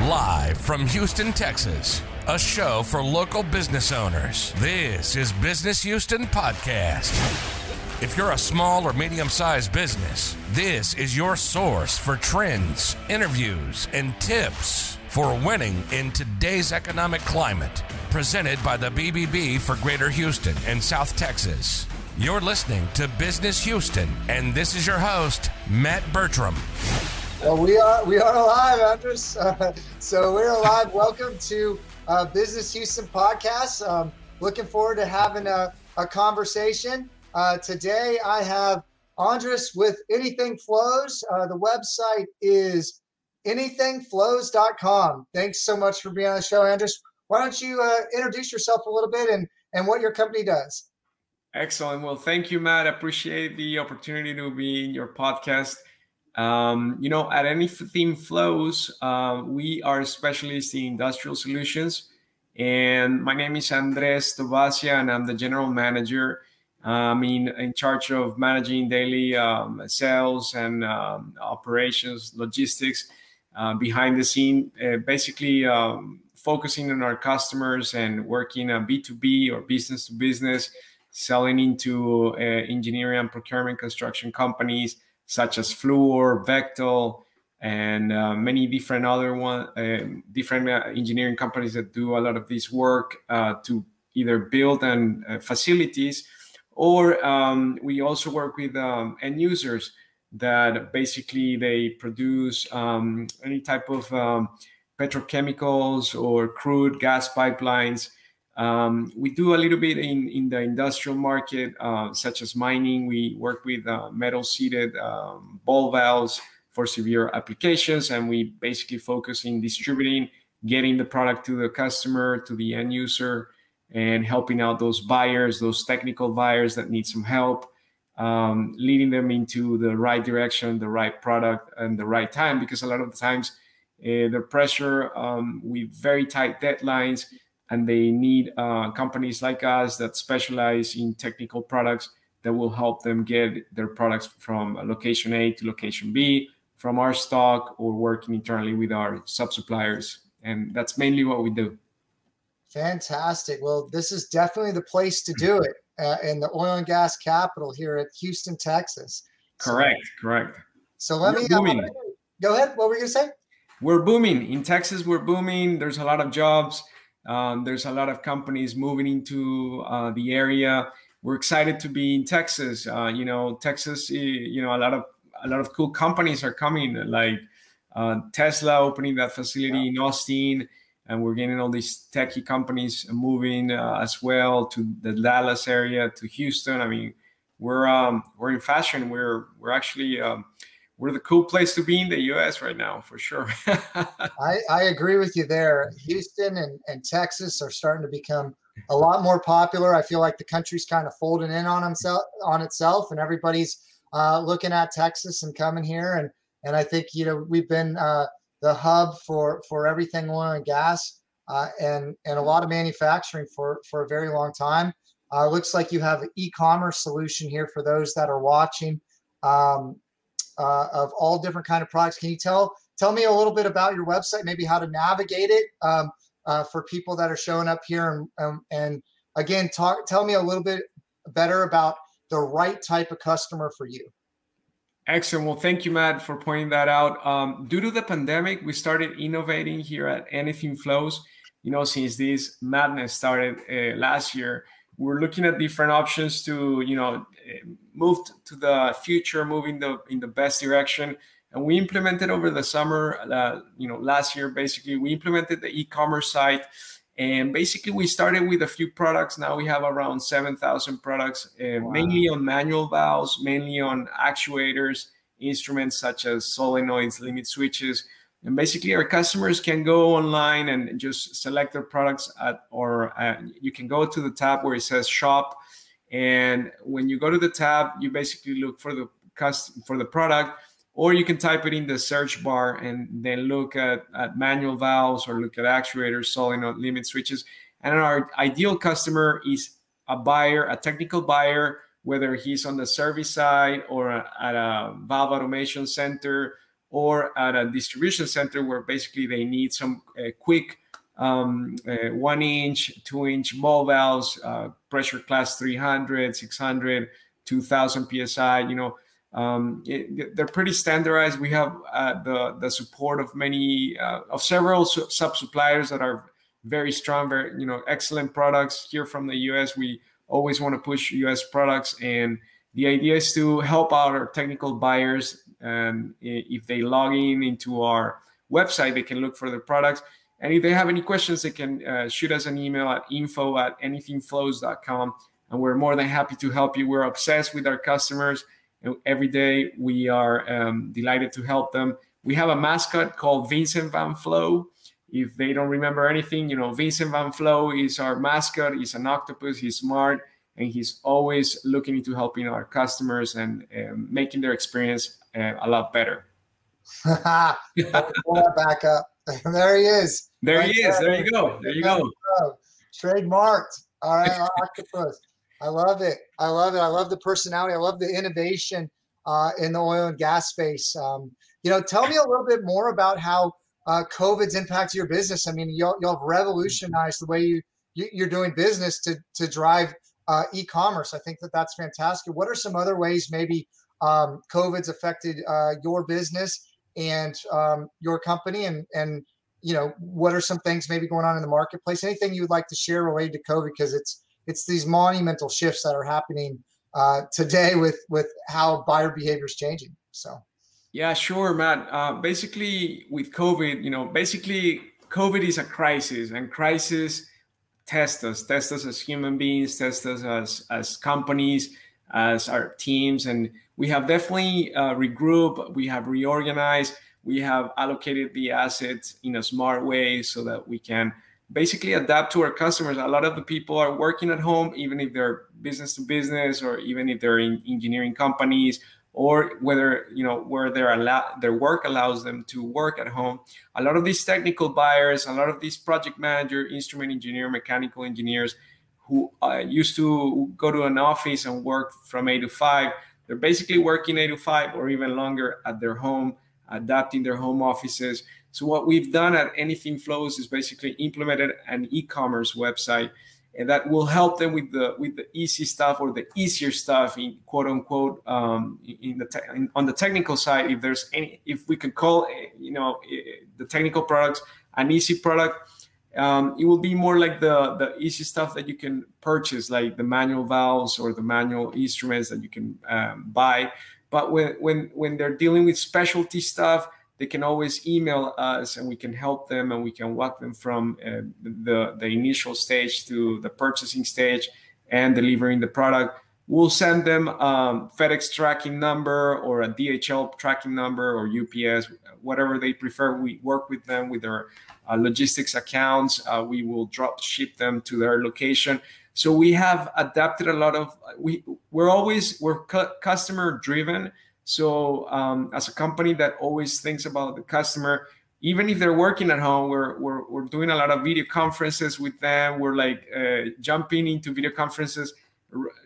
Live from Houston, Texas, a show for local business owners. This is Business Houston Podcast. If you're a small or medium sized business, this is your source for trends, interviews, and tips for winning in today's economic climate. Presented by the BBB for Greater Houston and South Texas. You're listening to Business Houston, and this is your host, Matt Bertram. Well, we are we are alive, Andres. Uh, so we're alive. Welcome to uh, Business Houston podcast. Um, looking forward to having a, a conversation. Uh, today, I have Andres with Anything Flows. Uh, the website is anythingflows.com. Thanks so much for being on the show, Andres. Why don't you uh, introduce yourself a little bit and and what your company does? Excellent. Well, thank you, Matt. Appreciate the opportunity to be in your podcast. Um, you know, at Anything Flows, uh, we are specialists in industrial solutions. And my name is Andres Tobasia, and I'm the general manager. I'm in, in charge of managing daily um, sales and um, operations, logistics uh, behind the scene, uh, basically um, focusing on our customers and working a B2B or business to business, selling into uh, engineering and procurement construction companies such as Fluor, Bechtel, and uh, many different other one, uh, different uh, engineering companies that do a lot of this work uh, to either build and facilities, or um, we also work with um, end users that basically they produce um, any type of um, petrochemicals or crude gas pipelines um, we do a little bit in, in the industrial market, uh, such as mining. We work with uh, metal seated um, ball valves for severe applications, and we basically focus in distributing, getting the product to the customer, to the end user, and helping out those buyers, those technical buyers that need some help, um, leading them into the right direction, the right product, and the right time. Because a lot of the times, uh, the pressure um, with very tight deadlines and they need uh, companies like us that specialize in technical products that will help them get their products from location A to location B from our stock or working internally with our sub suppliers. And that's mainly what we do. Fantastic. Well, this is definitely the place to do it uh, in the oil and gas capital here at Houston, Texas. Correct. So, correct. So let we're me uh, go ahead. What were you going to say? We're booming in Texas. We're booming. There's a lot of jobs. Um, there's a lot of companies moving into uh, the area. We're excited to be in Texas. Uh, you know, Texas. You know, a lot of a lot of cool companies are coming, like uh, Tesla opening that facility yeah. in Austin, and we're getting all these techie companies moving uh, as well to the Dallas area, to Houston. I mean, we're um, we're in fashion. We're we're actually um, we're the cool place to be in the U.S. right now, for sure. I, I agree with you there. Houston and, and Texas are starting to become a lot more popular. I feel like the country's kind of folding in on himself on itself, and everybody's uh, looking at Texas and coming here. And and I think you know we've been uh, the hub for for everything oil and gas, uh, and and a lot of manufacturing for for a very long time. Uh, looks like you have an e-commerce solution here for those that are watching. Um, uh, of all different kind of products. Can you tell tell me a little bit about your website, maybe how to navigate it um, uh, for people that are showing up here, and um, and again, talk tell me a little bit better about the right type of customer for you. Excellent. Well, thank you, Matt, for pointing that out. Um, due to the pandemic, we started innovating here at Anything Flows. You know, since this madness started uh, last year, we're looking at different options to, you know, move to the future, moving the in the best direction. And we implemented over the summer, uh, you know, last year basically we implemented the e-commerce site, and basically we started with a few products. Now we have around seven thousand products, uh, wow. mainly on manual valves, mainly on actuators, instruments such as solenoids, limit switches. And basically, our customers can go online and just select their products at, or uh, you can go to the tab where it says shop and when you go to the tab, you basically look for the custom for the product, or you can type it in the search bar and then look at, at manual valves or look at actuators, solenoid limit switches. And our ideal customer is a buyer, a technical buyer, whether he's on the service side or at a valve automation center or at a distribution center where basically they need some uh, quick um, uh, one inch, two inch valves, uh, pressure class 300, 600, 2000 psi. You know, um, it, they're pretty standardized. We have uh, the the support of many uh, of several sub suppliers that are very strong, very you know excellent products here from the U.S. We always want to push U.S. products, and the idea is to help out our technical buyers. And if they log in into our website, they can look for the products. And if they have any questions, they can uh, shoot us an email at info at anythingflows.com. And we're more than happy to help you. We're obsessed with our customers. Every day we are um, delighted to help them. We have a mascot called Vincent Van Flow. If they don't remember anything, you know, Vincent Van Flow is our mascot. He's an octopus. He's smart and he's always looking into helping our customers and um, making their experience uh, a lot better. back up. there he is. There right he is. There, there you go. There you go. Trademarked. All right, octopus. I love it. I love it. I love the personality. I love the innovation uh, in the oil and gas space. Um, you know, tell me a little bit more about how uh, COVID's impacted your business. I mean, y'all, y'all have revolutionized the way you, you are doing business to to drive uh, e-commerce. I think that that's fantastic. What are some other ways maybe um, COVID's affected uh, your business and um, your company, and and you know what are some things maybe going on in the marketplace? Anything you would like to share related to COVID because it's it's these monumental shifts that are happening uh, today with with how buyer behavior is changing. So. Yeah, sure, Matt. Uh, basically, with COVID, you know, basically COVID is a crisis, and crisis test us, test us as human beings, test us as as companies, as our teams, and we have definitely uh, regrouped, we have reorganized, we have allocated the assets in a smart way so that we can basically adapt to our customers. A lot of the people are working at home, even if they're business to business or even if they're in engineering companies or whether you know where their their work allows them to work at home. A lot of these technical buyers, a lot of these project manager, instrument engineer, mechanical engineers who uh, used to go to an office and work from eight to five, they're basically working eight to five or even longer at their home, adapting their home offices. So what we've done at Anything Flows is basically implemented an e-commerce website and that will help them with the with the easy stuff or the easier stuff in quote unquote um, in the te- in, on the technical side if there's any if we could call you know the technical products an easy product um, it will be more like the the easy stuff that you can purchase like the manual valves or the manual instruments that you can um, buy but when when when they're dealing with specialty stuff they can always email us and we can help them and we can walk them from uh, the, the initial stage to the purchasing stage and delivering the product. We'll send them um, FedEx tracking number or a DHL tracking number or UPS, whatever they prefer. We work with them with their uh, logistics accounts. Uh, we will drop ship them to their location. So we have adapted a lot of we we're always we're cu- customer driven so, um, as a company that always thinks about the customer, even if they're working at home, we're, we're, we're doing a lot of video conferences with them. We're like uh, jumping into video conferences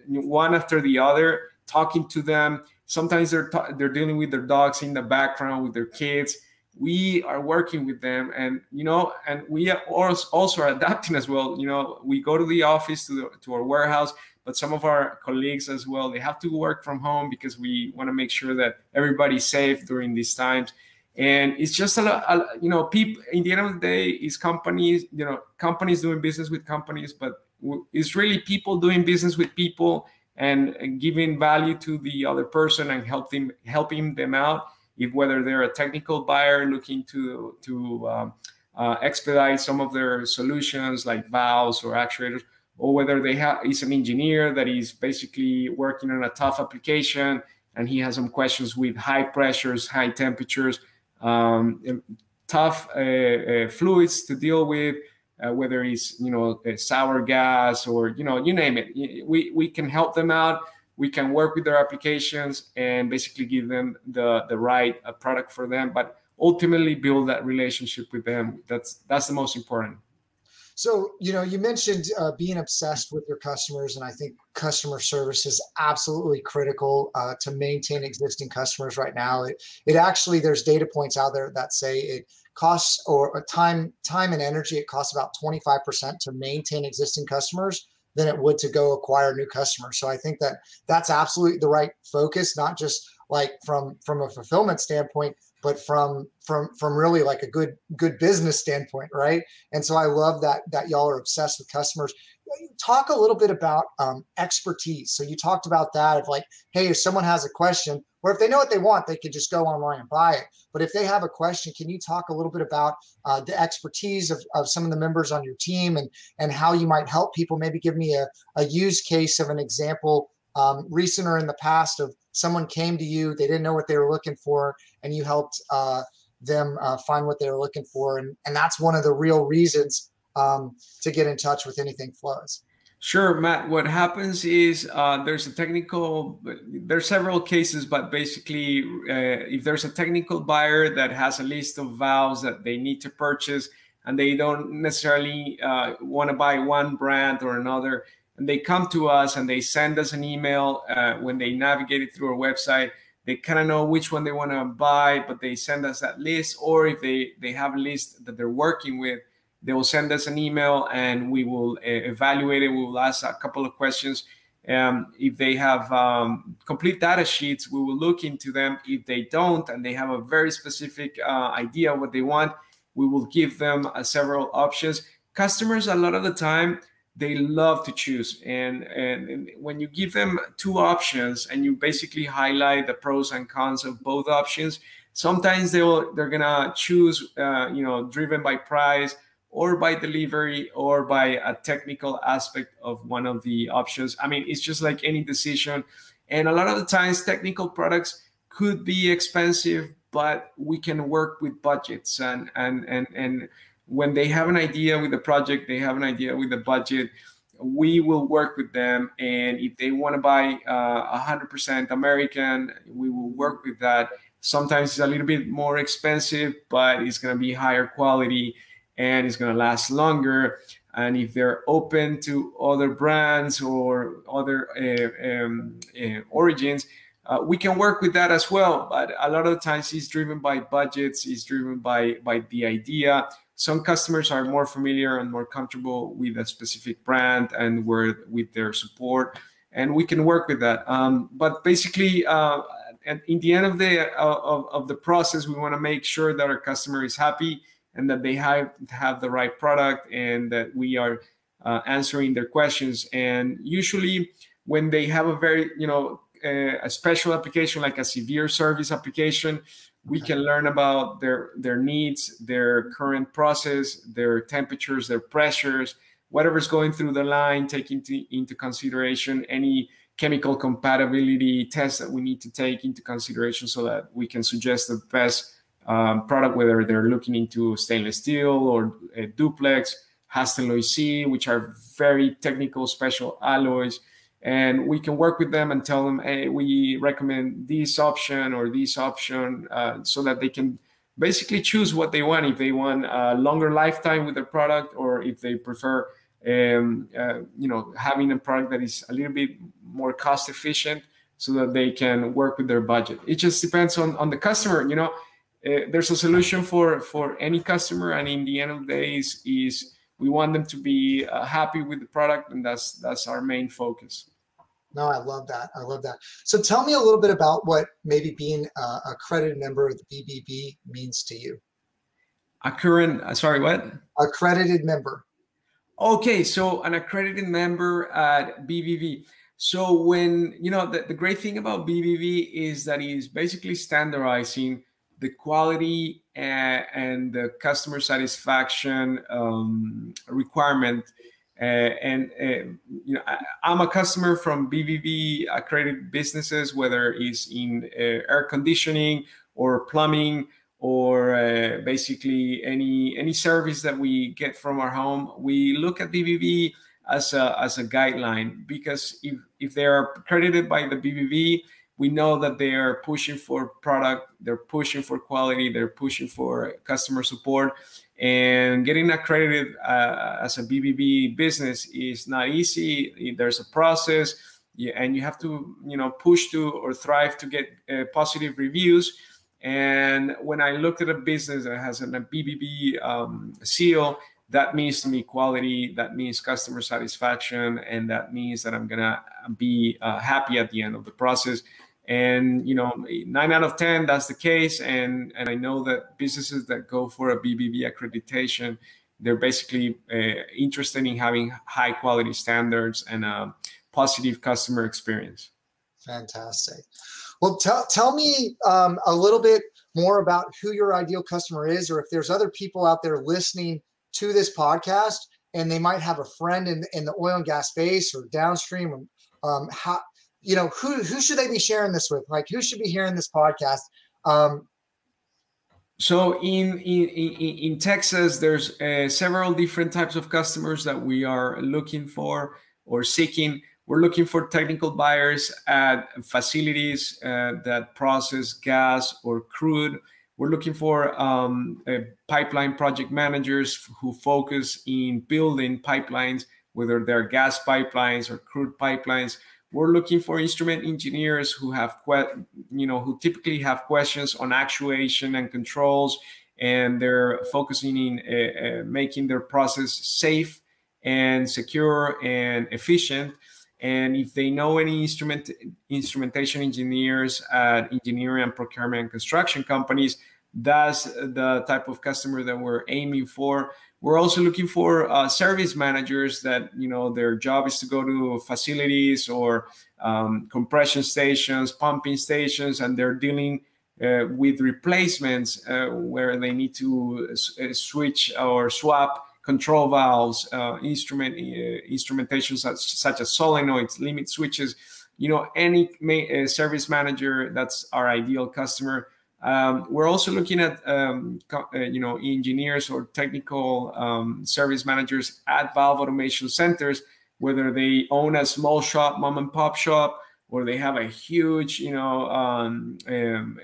one after the other, talking to them. Sometimes they're they're dealing with their dogs in the background with their kids. We are working with them, and you know, and we are also are adapting as well. You know, we go to the office to the, to our warehouse but some of our colleagues as well they have to work from home because we want to make sure that everybody's safe during these times and it's just a lot you know people in the end of the day is companies you know companies doing business with companies but it's really people doing business with people and, giving value to the other person and helping helping them out. If whether they're a technical buyer looking to to um, uh, expedite some of their solutions like valves or actuators or whether they have is an engineer that is basically working on a tough application and he has some questions with high pressures, high temperatures, um, tough uh, uh, fluids to deal with, uh, whether it's you know sour gas or you know you name it. We we can help them out. We can work with their applications and basically give them the the right uh, product for them, but ultimately build that relationship with them. That's that's the most important. So, you know, you mentioned uh, being obsessed with your customers, and I think customer service is absolutely critical uh, to maintain existing customers right now. It, it actually, there's data points out there that say it costs or time, time and energy, it costs about 25% to maintain existing customers than it would to go acquire new customers. So I think that that's absolutely the right focus, not just like from from a fulfillment standpoint, but from from from really like a good good business standpoint right? And so i love that that y'all are obsessed with customers. Talk a little bit about um, expertise. So you talked about that of like hey if someone has a question or if they know what they want they could just go online and buy it. But if they have a question can you talk a little bit about uh, the expertise of, of some of the members on your team and and how you might help people? Maybe give me a, a use case of an example um, recent or in the past of someone came to you, they didn't know what they were looking for, and you helped uh, them uh, find what they were looking for. And, and that's one of the real reasons um, to get in touch with anything flows. Sure, Matt. What happens is uh, there's a technical, there's several cases, but basically, uh, if there's a technical buyer that has a list of valves that they need to purchase and they don't necessarily uh, want to buy one brand or another, and they come to us and they send us an email uh, when they navigate it through our website. They kind of know which one they want to buy but they send us that list. Or if they they have a list that they're working with they will send us an email and we will uh, evaluate it. We will ask a couple of questions. Um, if they have um, complete data sheets we will look into them. If they don't and they have a very specific uh, idea what they want we will give them uh, several options. Customers a lot of the time they love to choose. And, and, and when you give them two options and you basically highlight the pros and cons of both options sometimes they'll they're gonna choose uh, you know driven by price or by delivery or by a technical aspect of one of the options. I mean it's just like any decision. And a lot of the times technical products could be expensive but we can work with budgets and and and and when they have an idea with the project, they have an idea with the budget. We will work with them, and if they want to buy uh, 100% American, we will work with that. Sometimes it's a little bit more expensive, but it's going to be higher quality and it's going to last longer. And if they're open to other brands or other uh, um, uh, origins, uh, we can work with that as well. But a lot of times it's driven by budgets, it's driven by by the idea some customers are more familiar and more comfortable with a specific brand and where with their support and we can work with that. Um, but basically uh, in the end of the uh, of, of the process we want to make sure that our customer is happy and that they have have the right product and that we are uh, answering their questions. And usually when they have a very you know a special application like a severe service application we can learn about their their needs their current process their temperatures their pressures whatever's going through the line take into, into consideration any chemical compatibility tests that we need to take into consideration so that we can suggest the best um, product whether they're looking into stainless steel or duplex Hastelloy C, which are very technical special alloys and we can work with them and tell them, hey, we recommend this option or this option uh, so that they can basically choose what they want. If they want a longer lifetime with their product or if they prefer, um, uh, you know, having a product that is a little bit more cost efficient so that they can work with their budget. It just depends on, on the customer, you know. Uh, there's a solution for for any customer and in the end of the day is, is we want them to be uh, happy with the product and that's that's our main focus no, I love that. I love that. So tell me a little bit about what maybe being a accredited member of the BBB means to you. A current, uh, sorry, what? Accredited member. Okay, so an accredited member at BBB. So when you know the, the great thing about BBB is that it is basically standardizing the quality and, and the customer satisfaction um, requirement uh, and uh, you know, I, am a customer from BBB accredited businesses, whether it's in uh, air conditioning or plumbing or uh, basically any any service that we get from our home. We look at BBB as a as a guideline because if if they are accredited by the BBB, we know that they are pushing for product, they're pushing for quality, they're pushing for customer support, and getting accredited uh, as a BBB business is not easy. There's a process, and you have to, you know, push to or thrive to get uh, positive reviews. And when I looked at a business that has a BBB um, seal, that means to me quality that means customer satisfaction and that means that i'm gonna be uh, happy at the end of the process and you know nine out of ten that's the case. And and i know that businesses that go for a bbb accreditation they're basically uh, interested in having high quality standards and a positive customer experience. Fantastic. Well tell, tell me um, a little bit more about who your ideal customer is or if there's other people out there listening to this podcast and they might have a friend in, in the oil and gas space or downstream um, how you know who who should they be sharing this with? Like who should be hearing this podcast? Um, so in in in, in texas there's uh, several different types of customers that we are looking for or seeking. We're looking for technical buyers at facilities uh, that process gas or crude. We're looking for um, pipeline project managers who focus in building pipelines, whether they're gas pipelines or crude pipelines. We're looking for instrument engineers who have, you know, who typically have questions on actuation and controls, and they're focusing in uh, uh, making their process safe and secure and efficient. And if they know any instrument instrumentation engineers at engineering and procurement and construction companies, that's the type of customer that we're aiming for. We're also looking for uh, service managers that you know their job is to go to facilities or um, compression stations, pumping stations, and they're dealing uh, with replacements uh, where they need to uh, switch or swap control valves, uh, instrument uh, instrumentation such, such, as solenoids, limit switches. You know, any ma- service manager that's our ideal customer. Um, we're also looking at um, uh, you know engineers or technical um, service managers at valve automation centers, whether they own a small shop, mom and pop shop, or they have a huge you know um, um,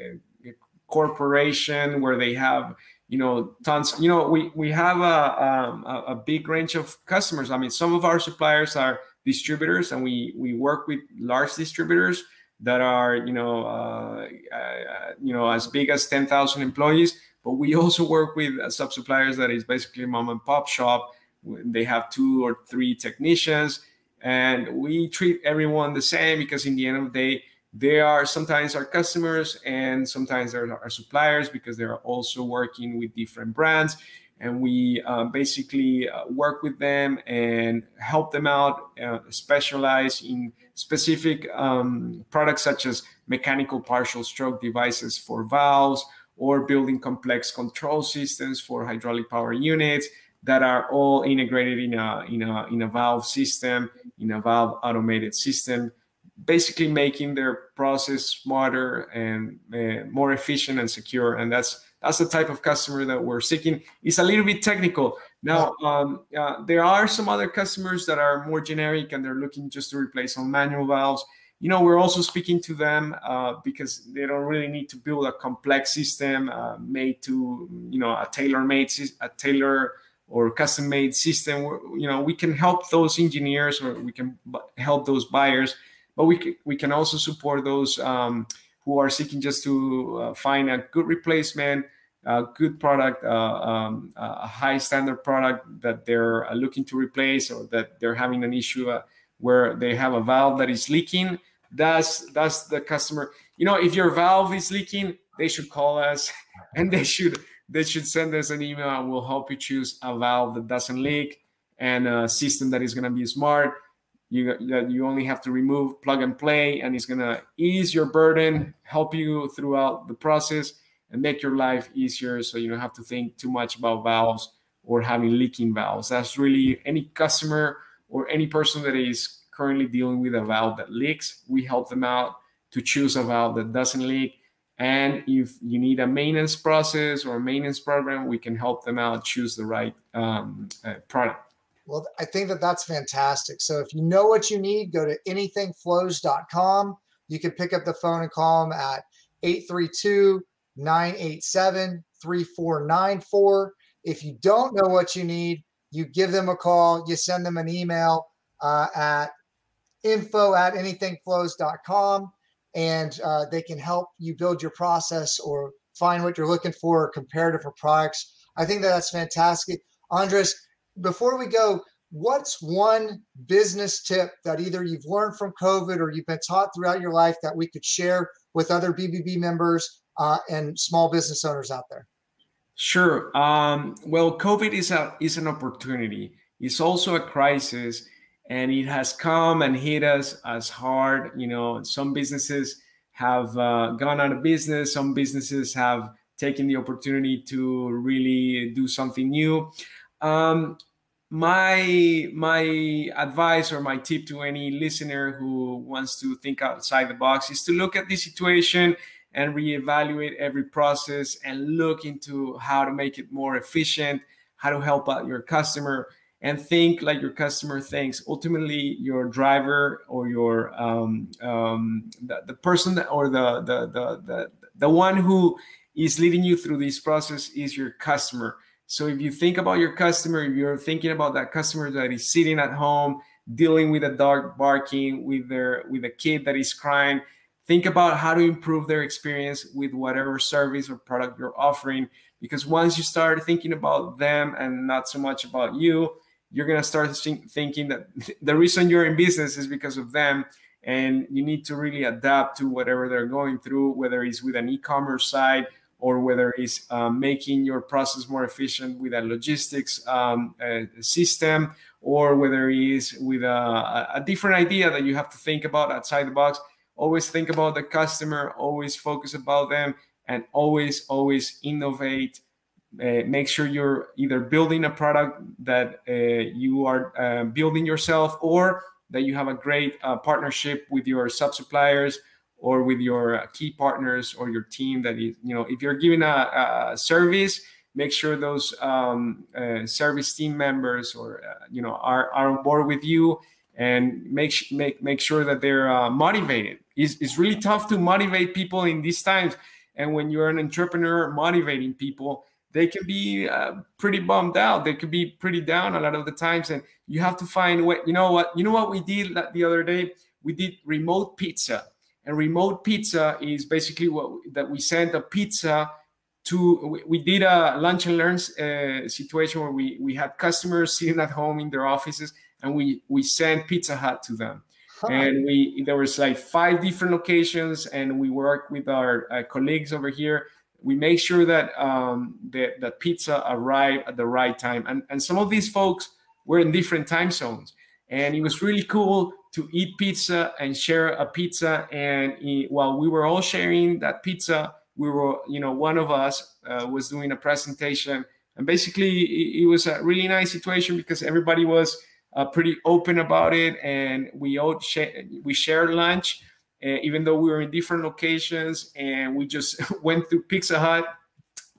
corporation where they have you know tons you know we we have um, a, a, big range of customers. I mean some of our suppliers are distributors and we we work with large distributors that are you know uh, uh, you know as big as 10,000 employees but we also work with sub suppliers that is basically mom and pop shop. They have two or three technicians and we treat everyone the same because in the end of the day they are sometimes our customers and sometimes they're our suppliers because they're also working with different brands. And we uh, basically uh, work with them and help them out uh, specialize in specific um, products such as mechanical partial stroke devices for valves or building complex control systems for hydraulic power units that are all integrated in a, in a, in a valve system, in a valve automated system basically making their process smarter and uh, more efficient and secure. And that's that's the type of customer that we're seeking. It's a little bit technical. Now, um, uh, there are some other customers that are more generic and they're looking just to replace some manual valves. You know, we're also speaking to them uh, because they don't really need to build a complex system uh, made to, you know, a tailor-made, a tailor or custom-made system. You know, we can help those engineers or we can help those buyers but we can, we can also support those um, who are seeking just to uh, find a good replacement, a good product, uh, um, a high standard product that they're uh, looking to replace or that they're having an issue uh, where they have a valve that is leaking. That's that's the customer. You know, if your valve is leaking, they should call us and they should they should send us an email and we'll help you choose a valve that doesn't leak and a system that is going to be smart you that you only have to remove plug and play and it's going to ease your burden help you throughout the process and make your life easier so you don't have to think too much about valves or having leaking valves that's really any customer or any person that is currently dealing with a valve that leaks we help them out to choose a valve that doesn't leak and if you need a maintenance process or a maintenance program we can help them out choose the right um, uh, product well, I think that that's fantastic. So if you know what you need, go to anythingflows.com. you can pick up the phone and call them at 832 987 3494. If you don't know what you need, you give them a call, you send them an email uh, at info at anythingflows.com, and uh, they can help you build your process or find what you're looking for or compare different products. I think that that's fantastic. Andres, before we go, what's one business tip that either you've learned from COVID or you've been taught throughout your life that we could share with other BBB members uh, and small business owners out there? Sure. Um, well, COVID is a is an opportunity. It's also a crisis, and it has come and hit us as hard. You know, some businesses have uh, gone out of business. Some businesses have taken the opportunity to really do something new. Um, my my advice or my tip to any listener who wants to think outside the box is to look at the situation and reevaluate every process and look into how to make it more efficient how to help out your customer and think like your customer thinks. Ultimately your driver or your um, um, the, the person that, or the, the the the the one who is leading you through this process is your customer. So if you think about your customer, if you're thinking about that customer that is sitting at home, dealing with a dog barking, with their with a kid that is crying, think about how to improve their experience with whatever service or product you're offering. Because once you start thinking about them and not so much about you, you're gonna start thinking that the reason you're in business is because of them, and you need to really adapt to whatever they're going through, whether it's with an e-commerce site or whether it's um, making your process more efficient with a logistics um, a system, or whether it's with a, a, different idea that you have to think about outside the box. Always think about the customer, always focus about them, and always, always innovate. Uh, make sure you're either building a product that uh, you are uh, building yourself or that you have a great uh, partnership with your sub suppliers or with your key partners or your team that is, you know, if you're giving a, a service, make sure those um, uh, service team members or, uh, you know, are, are on board with you and make, make, make sure that they're uh, motivated. It's, it's really tough to motivate people in these times. And when you're an entrepreneur motivating people, they can be uh, pretty bummed out. They could be pretty down a lot of the times. And you have to find what, you know what, you know what we did the other day? We did remote pizza and remote pizza is basically what that we send a pizza to. We, we did a lunch and learn uh, situation where we we had customers sitting at home in their offices, and we we sent Pizza Hut to them. And we there was like five different locations, and we work with our uh, colleagues over here. We make sure that um, the, the pizza arrived at the right time, and and some of these folks were in different time zones, and it was really cool to eat pizza and share a pizza. And he, while we were all sharing that pizza, we were, you know, one of us uh, was doing a presentation. And basically, it, it, was a really nice situation because everybody was uh, pretty open about it. And we all sh- we shared lunch, uh, even though we were in different locations. And we just went to Pizza Hut.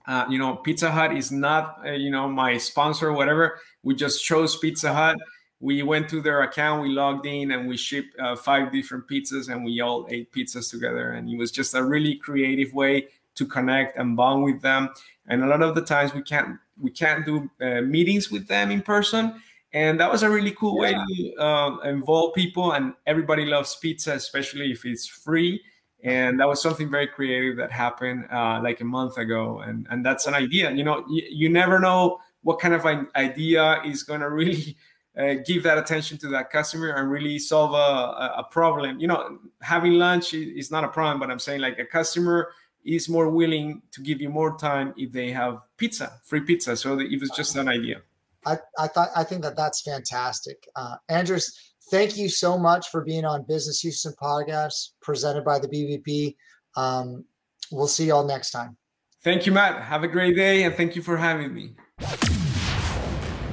Uh, you know, Pizza Hut is not, uh, you know, my sponsor or whatever. We just chose Pizza Hut we went to their account, we logged in, and we shipped uh, five different pizzas, and we all ate pizzas together. And it was just a really creative way to connect and bond with them. And a lot of the times we can't we can't do uh, meetings with them in person, and that was a really cool yeah. way to uh, involve people. And everybody loves pizza, especially if it's free. And that was something very creative that happened uh, like a month ago. And and that's an idea. You know, you, you never know what kind of an idea is going to really uh, give that attention to that customer and really solve a, a problem. You know, having lunch is not a problem, but I'm saying like a customer is more willing to give you more time if they have pizza, free pizza. So it was just an idea. I, I thought I think that that's fantastic, uh, Andres. Thank you so much for being on Business Houston podcast presented by the BBB. Um, we'll see y'all next time. Thank you, Matt. Have a great day, and thank you for having me.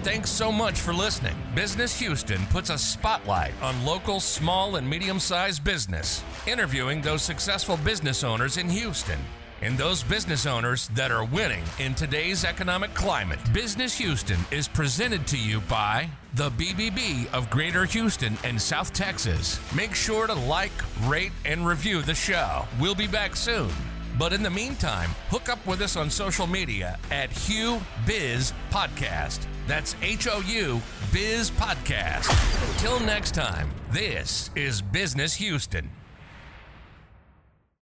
Thanks so much for listening. Business Houston puts a spotlight on local small and medium sized business, interviewing those successful business owners in Houston. And those business owners that are winning in today's economic climate. Business Houston is presented to you by the BBB of Greater Houston and South Texas. Make sure to like, rate, and review the show. We'll be back soon. But in the meantime, hook up with us on social media at Hugh Biz Podcast. That's H O U Biz Podcast. Till next time, this is Business Houston.